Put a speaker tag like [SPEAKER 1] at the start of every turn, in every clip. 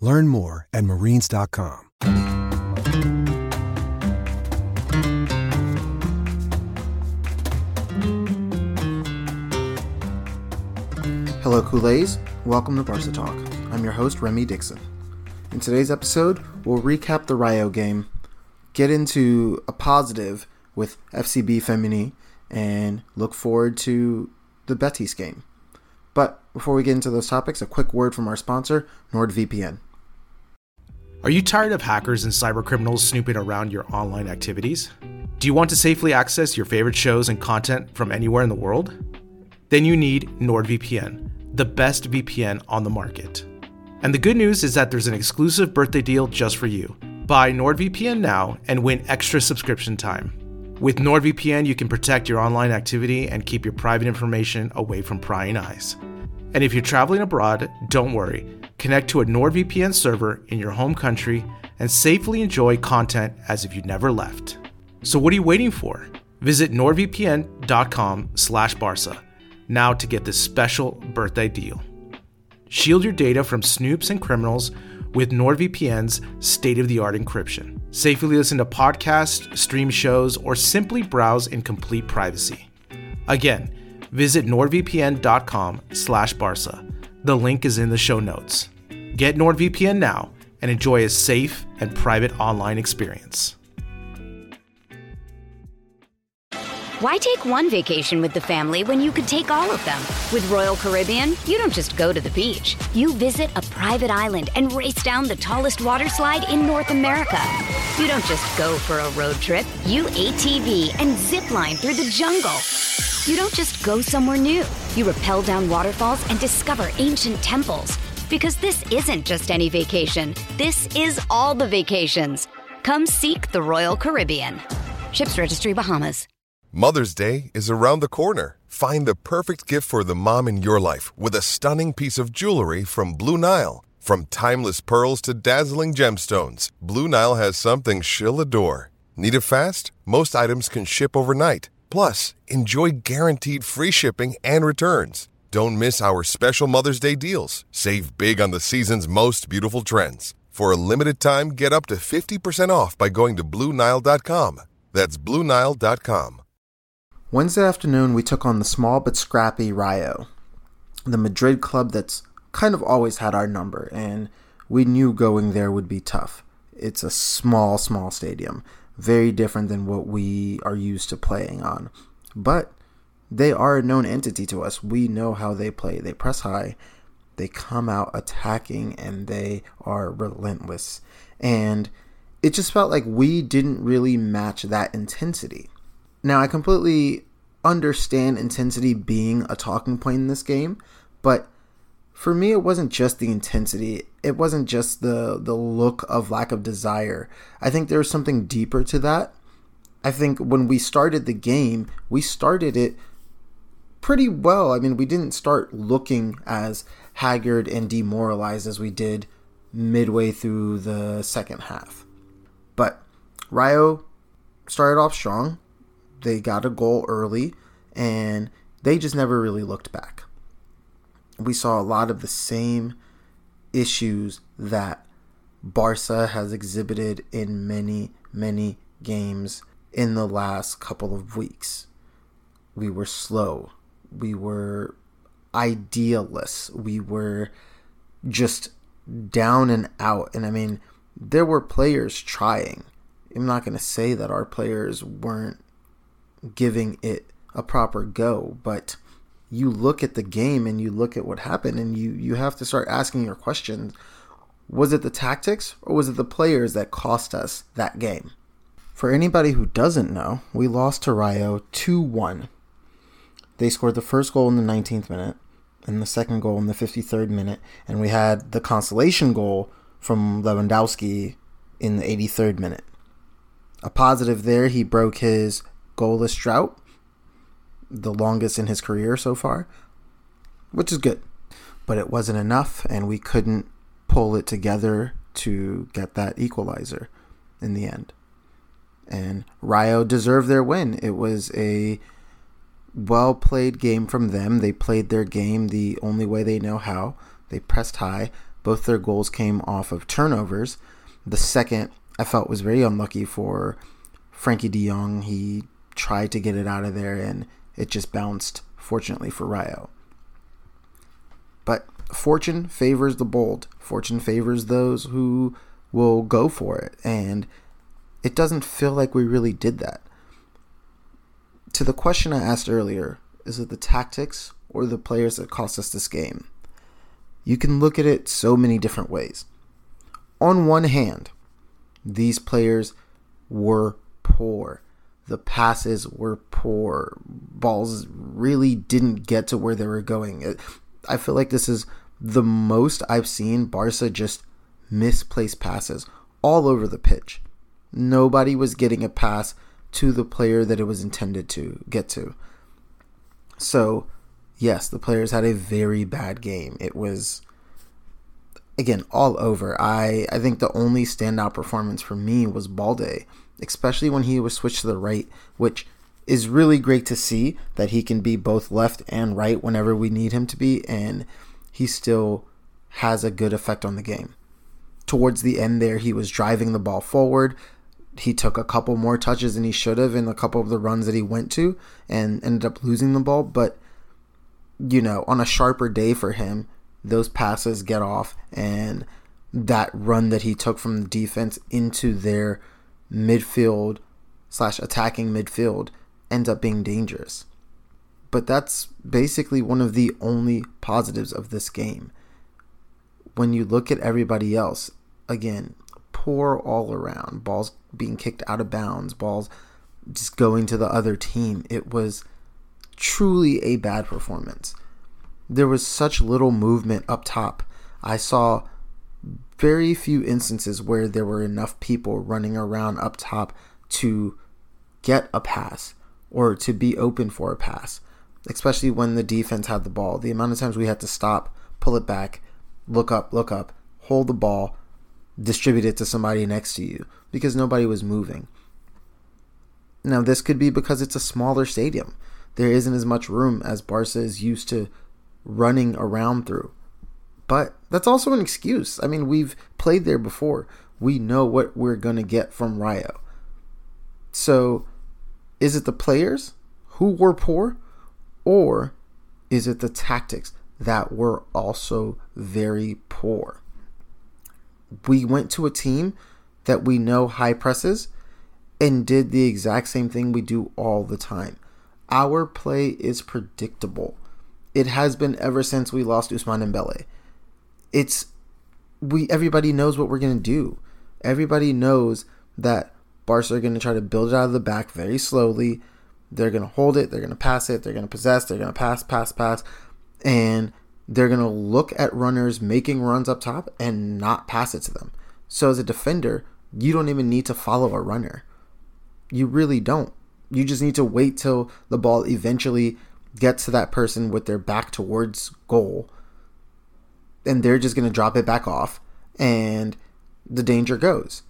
[SPEAKER 1] Learn more at marines.com.
[SPEAKER 2] Hello, Culers. Welcome to Barca Talk. I'm your host, Remi Dixon. In today's episode, we'll recap the Rayo game, get into a positive with FCB Femení, and look forward to the Betis game. But before we get into those topics, a quick word from our sponsor, NordVPN.
[SPEAKER 3] Are you tired of hackers and cybercriminals snooping around your online activities? Do you want to safely access your favorite shows and content from anywhere in the world? Then you need NordVPN, the best VPN on the market. And the good news is that there's an exclusive birthday deal just for you. Buy NordVPN now and win extra subscription time. With NordVPN, you can protect your online activity and keep your private information away from prying eyes. And if you're traveling abroad, don't worry. Connect to a NordVPN server in your home country and safely enjoy content as if you'd never left. So what are you waiting for? Visit nordvpn.com/barca now to get this special birthday deal. Shield your data from snoops and criminals with NordVPN's state-of-the-art encryption. Safely listen to podcasts, stream shows, or simply browse in complete privacy. Again, visit nordvpn.com/barca. The link is in the show notes. Get NordVPN now and enjoy a safe and private online experience.
[SPEAKER 4] Why take one vacation with the family when you could take all of them? With Royal Caribbean, you don't just go to the beach. You visit a private island and race down the tallest water slide in North America. You don't just go for a road trip. You ATV and zip line through the jungle. You don't just go somewhere new. You rappel down waterfalls and discover ancient temples. Because this isn't just any vacation. This is all the vacations. Come seek the Royal Caribbean. Ships Registry Bahamas.
[SPEAKER 5] Mother's Day is around the corner. Find the perfect gift for the mom in your life with a stunning piece of jewelry from Blue Nile. From timeless pearls to dazzling gemstones, Blue Nile has something she'll adore. Need it fast? Most items can ship overnight. Plus, enjoy guaranteed free shipping and returns. Don't miss our special Mother's Day deals. Save big on the season's most beautiful trends. For a limited time, get up to 50% off by going to BlueNile.com. That's BlueNile.com.
[SPEAKER 2] Wednesday afternoon, we took on the small but scrappy Rayo, the Madrid club that's kind of always had our number, and we knew going there would be tough. It's a small, small stadium, very different than what we are used to playing on. But they are a known entity to us. We know how they play. They press high, they come out attacking, and they are relentless. And it just felt like we didn't really match that intensity. Now, I completely understand intensity being a talking point in this game, but for me it wasn't just the intensity. It wasn't just the the look of lack of desire. I think there was something deeper to that. I think when we started the game, we started it pretty well. I mean, we didn't start looking as haggard and demoralized as we did midway through the second half. But Rayo started off strong they got a goal early and they just never really looked back. We saw a lot of the same issues that Barca has exhibited in many, many games in the last couple of weeks. We were slow. We were idealists. We were just down and out. And I mean, there were players trying. I'm not going to say that our players weren't giving it a proper go, but you look at the game and you look at what happened and you you have to start asking your questions. Was it the tactics or was it the players that cost us that game? For anybody who doesn't know, we lost to Rayo 2-1. They scored the first goal in the 19th minute and the second goal in the 53rd minute and we had the consolation goal from Lewandowski in the 83rd minute. A positive there, he broke his goalless drought, the longest in his career so far, which is good. But it wasn't enough, and we couldn't pull it together to get that equalizer in the end. And Rayo deserved their win. It was a well played game from them. They played their game the only way they know how. They pressed high. Both their goals came off of turnovers. The second, I felt, was very unlucky for Frankie de Jong. He tried to get it out of there and it just bounced, fortunately for Rayo. But fortune favors the bold. Fortune favors those who will go for it. And it doesn't feel like we really did that. To the question I asked earlier, is it the tactics or the players that cost us this game? You can look at it so many different ways. On one hand, these players were poor. The passes were poor. Balls really didn't get to where they were going. Uh, I feel like this is the most I've seen Barca just misplace passes all over the pitch. Nobody was getting a pass to the player that it was intended to get to. So yes, the players had a very bad game. It was again all over. I I think the only standout performance for me was Balde, especially when he was switched to the right, which is really great to see that he can be both left and right whenever we need him to be, and he still has a good effect on the game. Towards the end there, he was driving the ball forward. He took a couple more touches than he should have in a couple of the runs that he went to and ended up losing the ball, but you know, on a sharper day for him, those passes get off and that run that he took from the defense into their midfield slash attacking midfield end up being dangerous. But that's basically one of the only positives of this game. When you look at everybody else, again, poor all around, balls being kicked out of bounds, balls just going to the other team. It was truly a bad performance. There was such little movement up top. I saw very few instances where there were enough people running around up top to get a pass or to be open for a pass, especially when the defense had the ball. The amount of times we had to stop, pull it back, look up, look up, hold the ball, distribute it to somebody next to you because nobody was moving. Now, this could be because it's a smaller stadium there isn't as much room as Barca is used to running around through. But that's also an excuse. I mean, we've played there before. We know what we're going to get from Rayo. So, is it the players who were poor or is it the tactics that were also very poor? We went to a team that we know high presses and did the exact same thing we do all the time our play is predictable. It has been ever since we lost Ousmane Dembele. It's we everybody knows what we're gonna do. Everybody knows that Barca are gonna try to build it out of the back very slowly. They're gonna hold it, they're gonna pass it, they're gonna possess, they're gonna pass, pass, pass, and they're gonna look at runners making runs up top and not pass it to them. So as a defender, you don't even need to follow a runner. You really don't. You just need to wait till the ball eventually gets to that person with their back towards goal. And they're just going to drop it back off and the danger goes.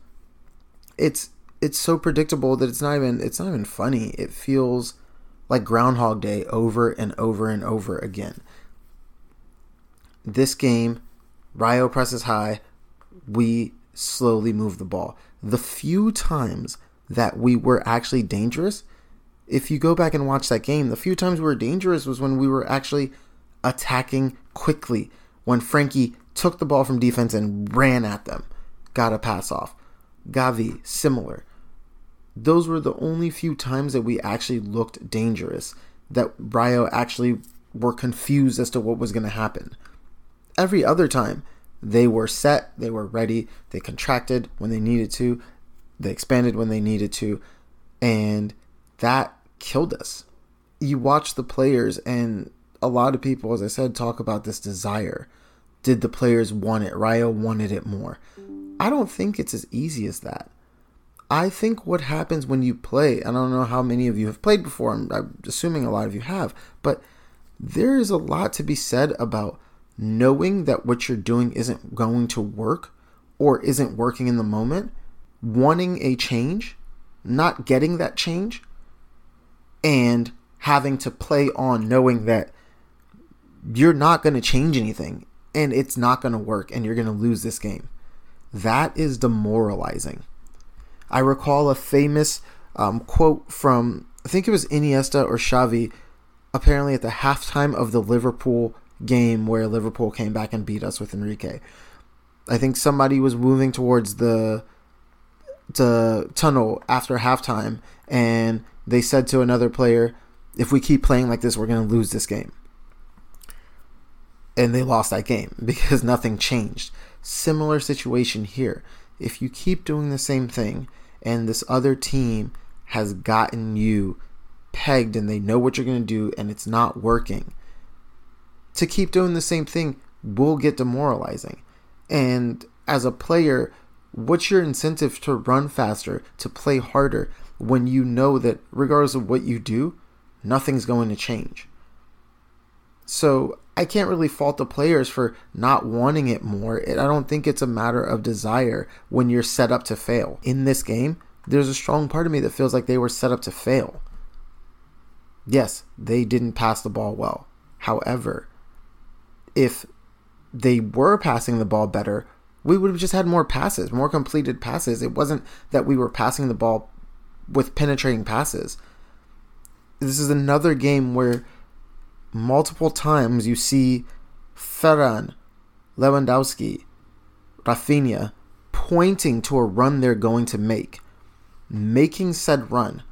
[SPEAKER 2] It's it's so predictable that it's not even it's not even funny. It feels like groundhog day over and over and over again. This game, Rayo presses high, we slowly move the ball. The few times that we were actually dangerous, if you go back and watch that game, the few times we were dangerous was when we were actually attacking quickly. When Frankie took the ball from defense and ran at them. got a pass off. Gavi, similar. Those were the only few times that we actually looked dangerous, that Rayo actually were confused as to what was going to happen. Every other time, they were set, they were ready, they contracted when they needed to, they expanded when they needed to, and that killed us. You watch the players, and a lot of people, as I said, talk about this desire. Did the players want it? Rayo wanted it more. I don't think it's as easy as that. I think what happens when you play, I don't know how many of you have played before, I'm, I'm assuming a lot of you have, but there is a lot to be said about knowing that what you're doing isn't going to work or isn't working in the moment, wanting a change, not getting that change, and having to play on knowing that you're not going to change anything and it's not going to work and you're going to lose this game. That is demoralizing. I recall a famous um, quote from, I think it was Iniesta or Xavi, apparently at the halftime of the Liverpool game where Liverpool came back and beat us with Enrique. I think somebody was moving towards the the tunnel after halftime and they said to another player, if we keep playing like this, we're going to lose this game. And they lost that game because nothing changed. Similar situation here. If you keep doing the same thing and this other team has gotten you pegged and they know what you're going to do and it's not working, to keep doing the same thing will get demoralizing. And as a player, what's your incentive to run faster, to play harder, when you know that regardless of what you do, nothing's going to change? So I can't really fault the players for not wanting it more. I don't think it's a matter of desire when you're set up to fail. In this game, there's a strong part of me that feels like they were set up to fail. Yes, they didn't pass the ball well. However, if they were passing the ball better, we would have just had more passes, more completed passes. It wasn't that we were passing the ball with penetrating passes. This is another game where multiple times you see Ferran, Lewandowski, Rafinha pointing to a run they're going to make, making said run.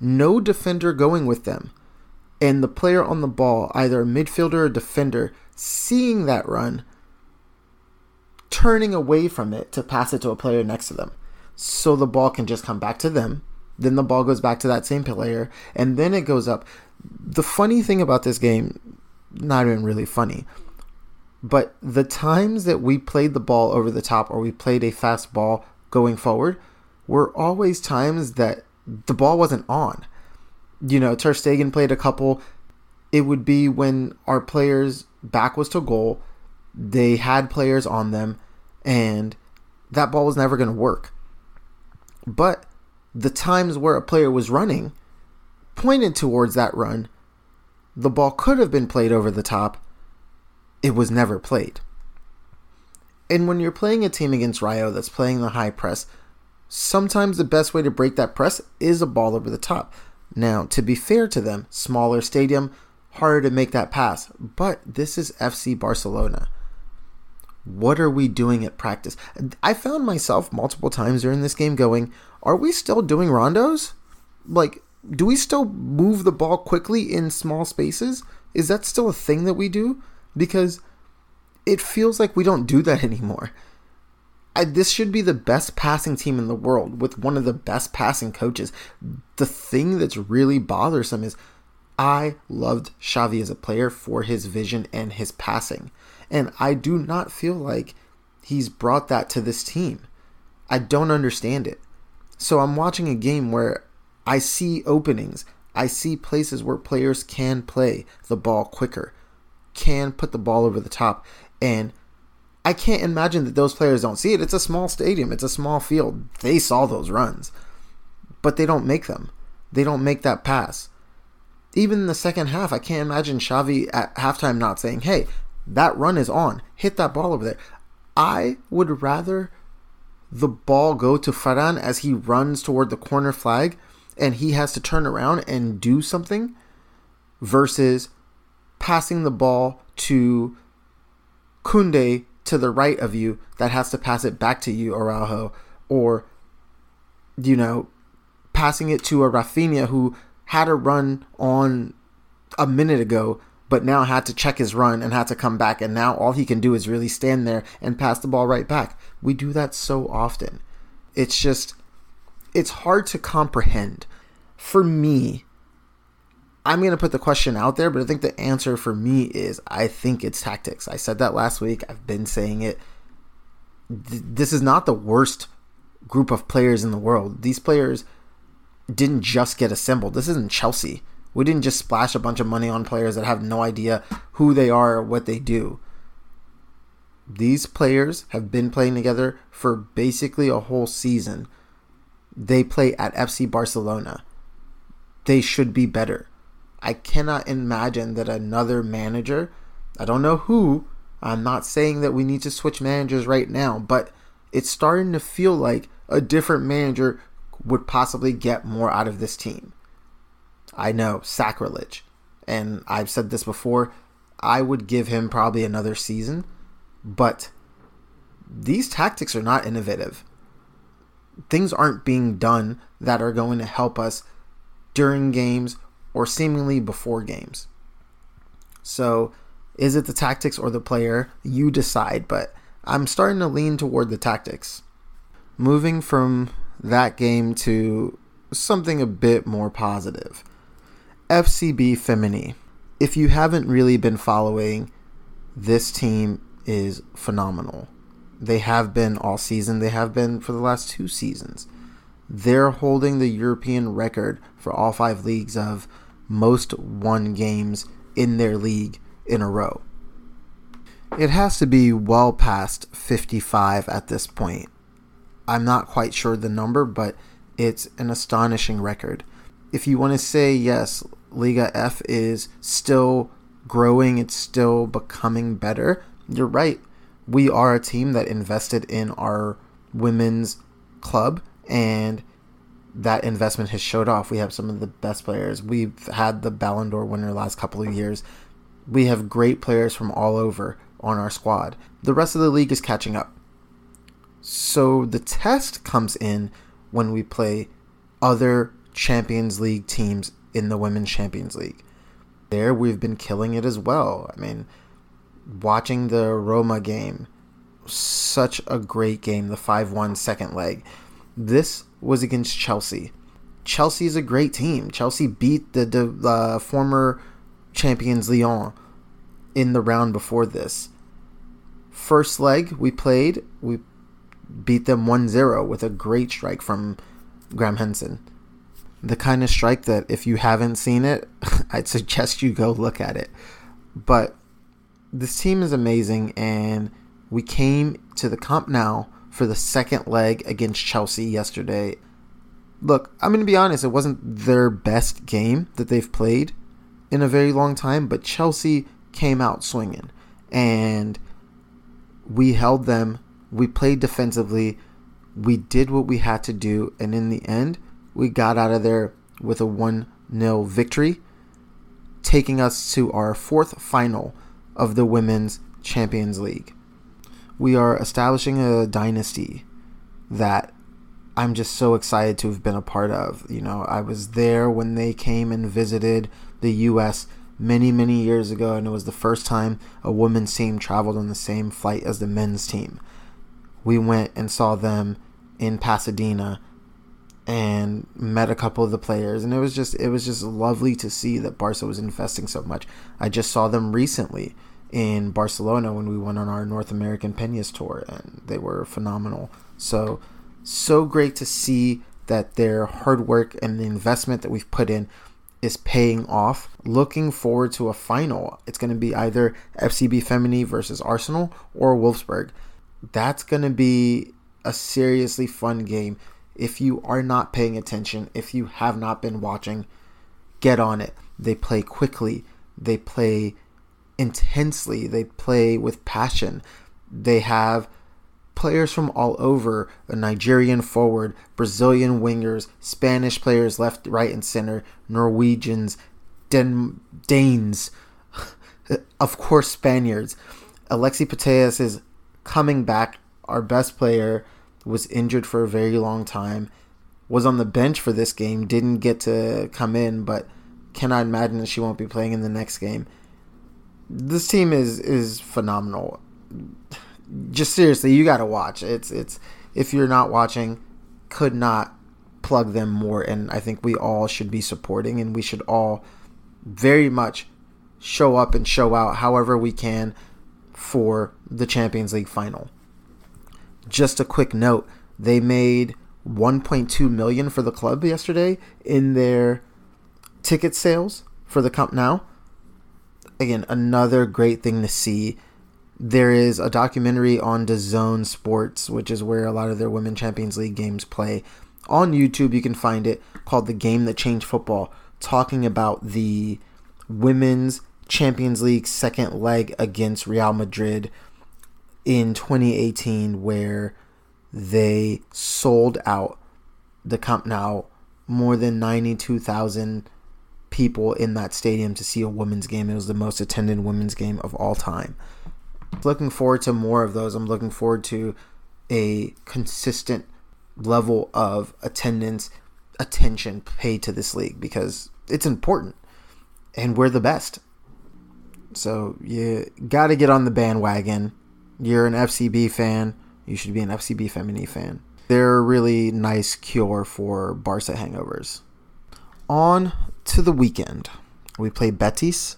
[SPEAKER 2] No defender going with them. And the player on the ball, either a midfielder or defender, seeing that run, turning away from it to pass it to a player next to them. So the ball can just come back to them. Then the ball goes back to that same player, and then it goes up. The funny thing about this game, not even really funny, but the times that we played the ball over the top or we played a fast ball going forward were always times that the ball wasn't on. You know, Ter Stegen played a couple. It would be when our players back was to goal. They had players on them, and that ball was never going to work. But the times where a player was running pointed towards that run, the ball could have been played over the top. It was never played. And when you're playing a team against Rayo that's playing the high press, sometimes the best way to break that press is a ball over the top. Now, to be fair to them, smaller stadium, harder to make that pass. But this is FC Barcelona. What are we doing at practice? I found myself multiple times during this game going, Are we still doing rondos? Like, do we still move the ball quickly in small spaces? Is that still a thing that we do? Because it feels like we don't do that anymore. I, this should be the best passing team in the world with one of the best passing coaches. The thing that's really bothersome is I loved Xavi as a player for his vision and his passing. And I do not feel like he's brought that to this team. I don't understand it. So I'm watching a game where I see openings. I see places where players can play the ball quicker, can put the ball over the top. And I can't imagine that those players don't see it. It's a small stadium, it's a small field. They saw those runs, but they don't make them. They don't make that pass even in the second half, I can't imagine Xavi at halftime not saying, hey, that run is on. Hit that ball over there. I would rather the ball go to Ferran as he runs toward the corner flag and he has to turn around and do something versus passing the ball to Kunde to the right of you that has to pass it back to you, Araujo, or you know, passing it to a Rafinha who had a run on a minute ago, but now had to check his run and had to come back, and now all he can do is really stand there and pass the ball right back. We do that so often. It's just, it's hard to comprehend. For me, I'm going to put the question out there, but I think the answer for me is I think it's tactics. I said that last week. I've been saying it. This is not the worst group of players in the world. These players didn't just get assembled. This isn't Chelsea. We didn't just splash a bunch of money on players that have no idea who they are or what they do. These players have been playing together for basically a whole season. They play at FC Barcelona. They should be better. I cannot imagine that another manager, I don't know who, I'm not saying that we need to switch managers right now, but it's starting to feel like a different manager would possibly get more out of this team. I know, sacrilege. And I've said this before, I would give him probably another season, but these tactics are not innovative. Things aren't being done that are going to help us during games or seemingly before games. So, is it the tactics or the player? You decide, but I'm starting to lean toward the tactics. Moving from that game to something a bit more positive. FCB Femení. If you haven't really been following, this team is phenomenal. They have been all season, they have been for the last two seasons. They're holding the European record for all five leagues of most won games in their league in a row. It has to be well past 55 at this point. I'm not quite sure the number, but it's an astonishing record. If you want to say yes, Liga F is still growing, it's still becoming better, you're right. We are a team that invested in our women's club and that investment has showed off. We have some of the best players. We've had the Ballon d'Or winner last couple of years. We have great players from all over on our squad. The rest of the league is catching up. So the test comes in when we play other Champions League teams in the Women's Champions League. There we've been killing it as well. I mean, watching the Roma game, such a great game, the 5 1 second leg. This was against Chelsea. Chelsea is a great team. Chelsea beat the, the former champions Lyon in the round before this. First leg we played, we beat them 1-0 with a great strike from Graham Hansen. The kind of strike that if you haven't seen it, I'd suggest you go look at it. But this team is amazing and we came to the Camp Nou for the second leg against Chelsea yesterday. Look, I'm going to be honest, it wasn't their best game that they've played in a very long time, but Chelsea came out swinging. And we held them, we played defensively, we did what we had to do, and in the end, we got out of there with a 1 0 victory, taking us to our fourth final of the Women's Champions League we are establishing a dynasty that I'm just so excited to have been a part of. You know, I was there when they came and visited the U.S. many, many years ago, and it was the first time a women's team traveled on the same flight as the men's team. We went and saw them in Pasadena and met a couple of the players and it was just it was just lovely to see that Barca was investing so much. I just saw them recently in Barcelona when we went on our North American Peñas tour, and they were phenomenal. So, so great to see that their hard work and the investment that we've put in is paying off. Looking forward to a final. It's going to be either FCB Femení versus Arsenal or Wolfsburg. That's going to be a seriously fun game. If you are not paying attention, if you have not been watching, get on it. They play quickly, they play intensely. They play with passion. They have players from all over a Nigerian forward, Brazilian wingers, Spanish players left, right, and center, Norwegians, Den- Danes, of course, Spaniards. Alexia Putellas is coming back. Our best player was injured for a very long time, was on the bench for this game, didn't get to come in, but cannot imagine that she won't be playing in the next game. This team is is phenomenal. Just seriously, you got to watch. It's it's if you're not watching, could not plug them more and I think we all should be supporting and we should all very much show up and show out however we can for the Champions League final. Just a quick note, they made 1.2 million for the club yesterday in their ticket sales for the Camp Nou. Again, another great thing to see. There is a documentary on DAZN Sports, which is where a lot of their Women Champions League games play. On YouTube, you can find it called The Game That Changed Football, talking about the Women's Champions League second leg against Real Madrid in 2018, where they sold out the Camp Nou more than 92,000 people in that stadium to see a women's game. It was the most attended women's game of all time. Looking forward to more of those. I'm looking forward to a consistent level of attendance, attention paid to this league because it's important and we're the best. So you got to get on the bandwagon. You're an FCB fan. You should be an FCB Femení fan. They're a really nice cure for Barca hangovers. On to the weekend. We play Betis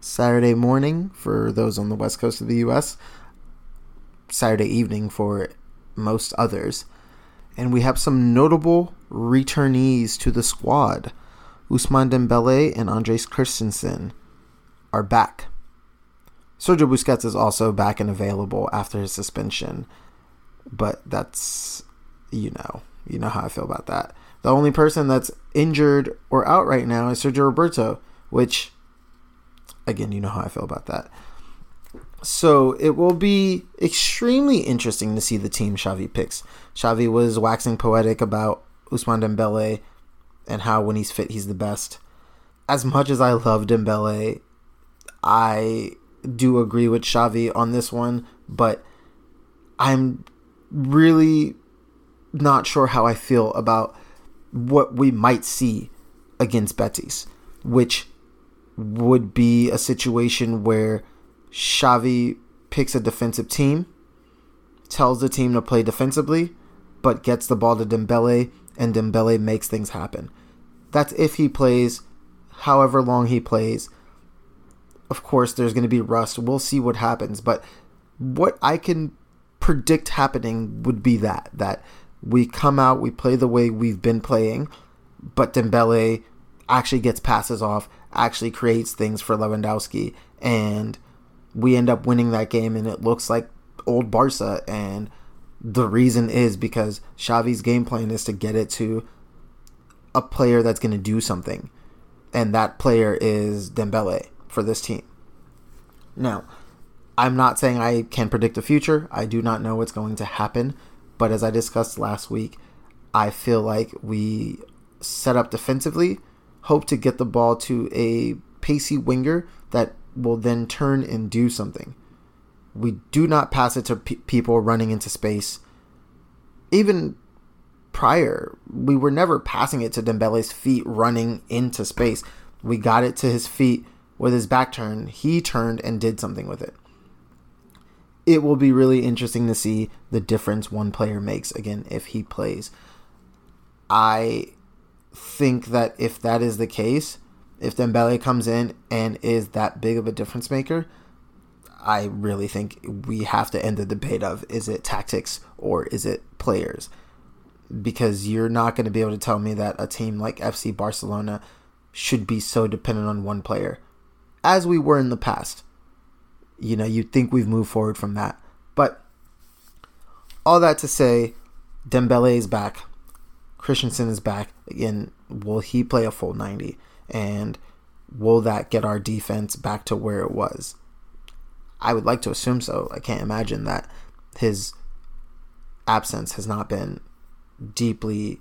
[SPEAKER 2] Saturday morning for those on the west coast of the US, Saturday evening for most others. And we have some notable returnees to the squad. Ousmane Dembele and Andreas Christensen are back. Sergio Busquets is also back and available after his suspension, but that's you know, you know how I feel about that. The only person that's injured or out right now is Sergi Roberto, which again, you know how I feel about that. So it will be extremely interesting to see the team Xavi picks. Xavi was waxing poetic about Ousmane Dembele and how when he's fit he's the best. As much as I love Dembele, I do agree with Xavi on this one, but I'm really not sure how I feel about what we might see against Betis, which would be a situation where Xavi picks a defensive team, tells the team to play defensively, but gets the ball to Dembele, and Dembele makes things happen. That's if he plays however long he plays. Of course, there's going to be rust. We'll see what happens. But what I can predict happening would be that that we come out, we play the way we've been playing, but Dembele actually gets passes off, actually creates things for Lewandowski, and we end up winning that game, and it looks like old Barca. And the reason is because Xavi's game plan is to get it to a player that's going to do something, and that player is Dembele for this team. Now, I'm not saying I can predict the future. I do not know what's going to happen, but as I discussed last week, I feel like we set up defensively, hope to get the ball to a pacey winger that will then turn and do something. We do not pass it to pe- people running into space. Even prior, we were never passing it to Dembele's feet running into space. We got it to his feet with his back turned. He turned and did something with it. It will be really interesting to see the difference one player makes again if he plays. I think that if that is the case, if Dembele comes in and is that big of a difference maker, I really think we have to end the debate of is it tactics or is it players? because you're not going to be able to tell me that a team like FC Barcelona should be so dependent on one player as we were in the past. You know, you'd think we've moved forward from that. But all that to say, Dembele is back. Christensen is back. Again, will he play a full 90? And will that get our defense back to where it was? I would like to assume so. I can't imagine that his absence has not been deeply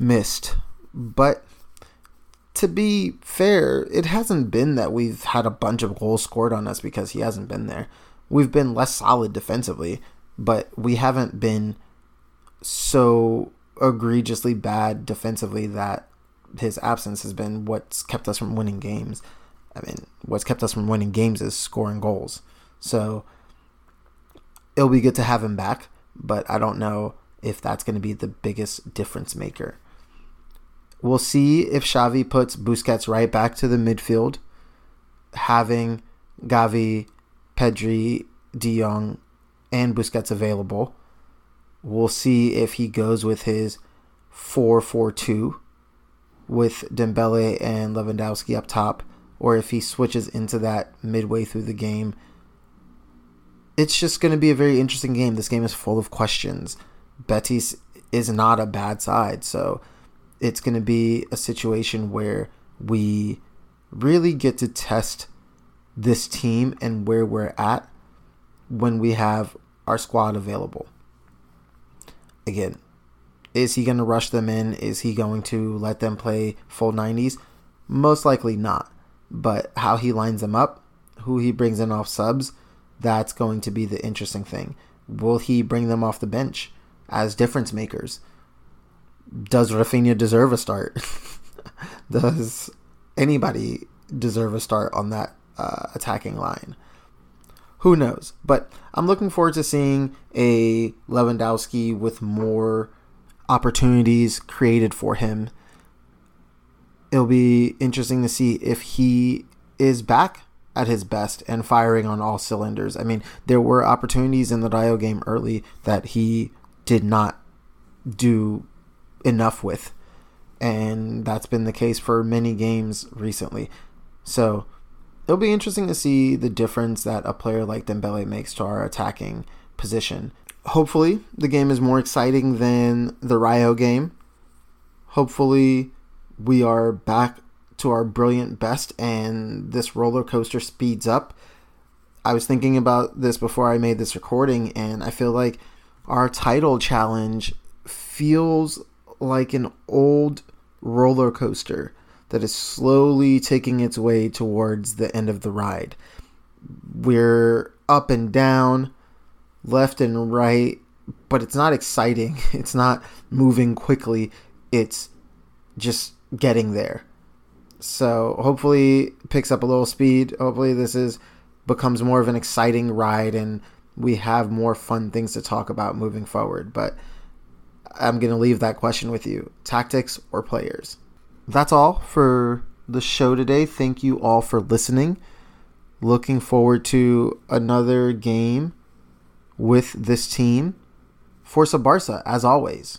[SPEAKER 2] missed. But to be fair, it hasn't been that we've had a bunch of goals scored on us because he hasn't been there. we've been less solid defensively, but we haven't been so egregiously bad defensively that his absence has been what's kept us from winning games. I mean, what's kept us from winning games is scoring goals. So it'll be good to have him back, but I don't know if that's going to be the biggest difference maker. We'll see if Xavi puts Busquets right back to the midfield, having Gavi, Pedri, De Jong, and Busquets available. We'll see if he goes with his 4 4 2 with Dembele and Lewandowski up top, or if he switches into that midway through the game. It's just going to be a very interesting game. This game is full of questions. Betis is not a bad side, so it's going to be a situation where we really get to test this team and where we're at when we have our squad available. Again, is he going to rush them in? Is he going to let them play full 90s? Most likely not. But how he lines them up, who he brings in off subs, that's going to be the interesting thing. Will he bring them off the bench as difference makers? Does Rafinha deserve a start? Does anybody deserve a start on that uh, attacking line? Who knows? But I'm looking forward to seeing a Lewandowski with more opportunities created for him. It'll be interesting to see if he is back at his best and firing on all cylinders. I mean, there were opportunities in the Rayo game early that he did not do enough with. And that's been the case for many games recently. So it'll be interesting to see the difference that a player like Dembele makes to our attacking position hopefully the game is more exciting than the Rayo game. Hopefully we are back to our brilliant best and this roller coaster speeds up. I was thinking about this before I made this recording and I feel like our title challenge feels like an old roller coaster that is slowly taking its way towards the end of the ride. We're up and down left and right, but it's not exciting. It's not moving quickly. It's just getting there. So hopefully picks up a little speed. Hopefully this is becomes more of an exciting ride and we have more fun things to talk about moving forward. But I'm going to leave that question with you. Tactics or players? That's all for the show today. Thank you all for listening. Looking forward to another game with this team. Forza Barca, as always.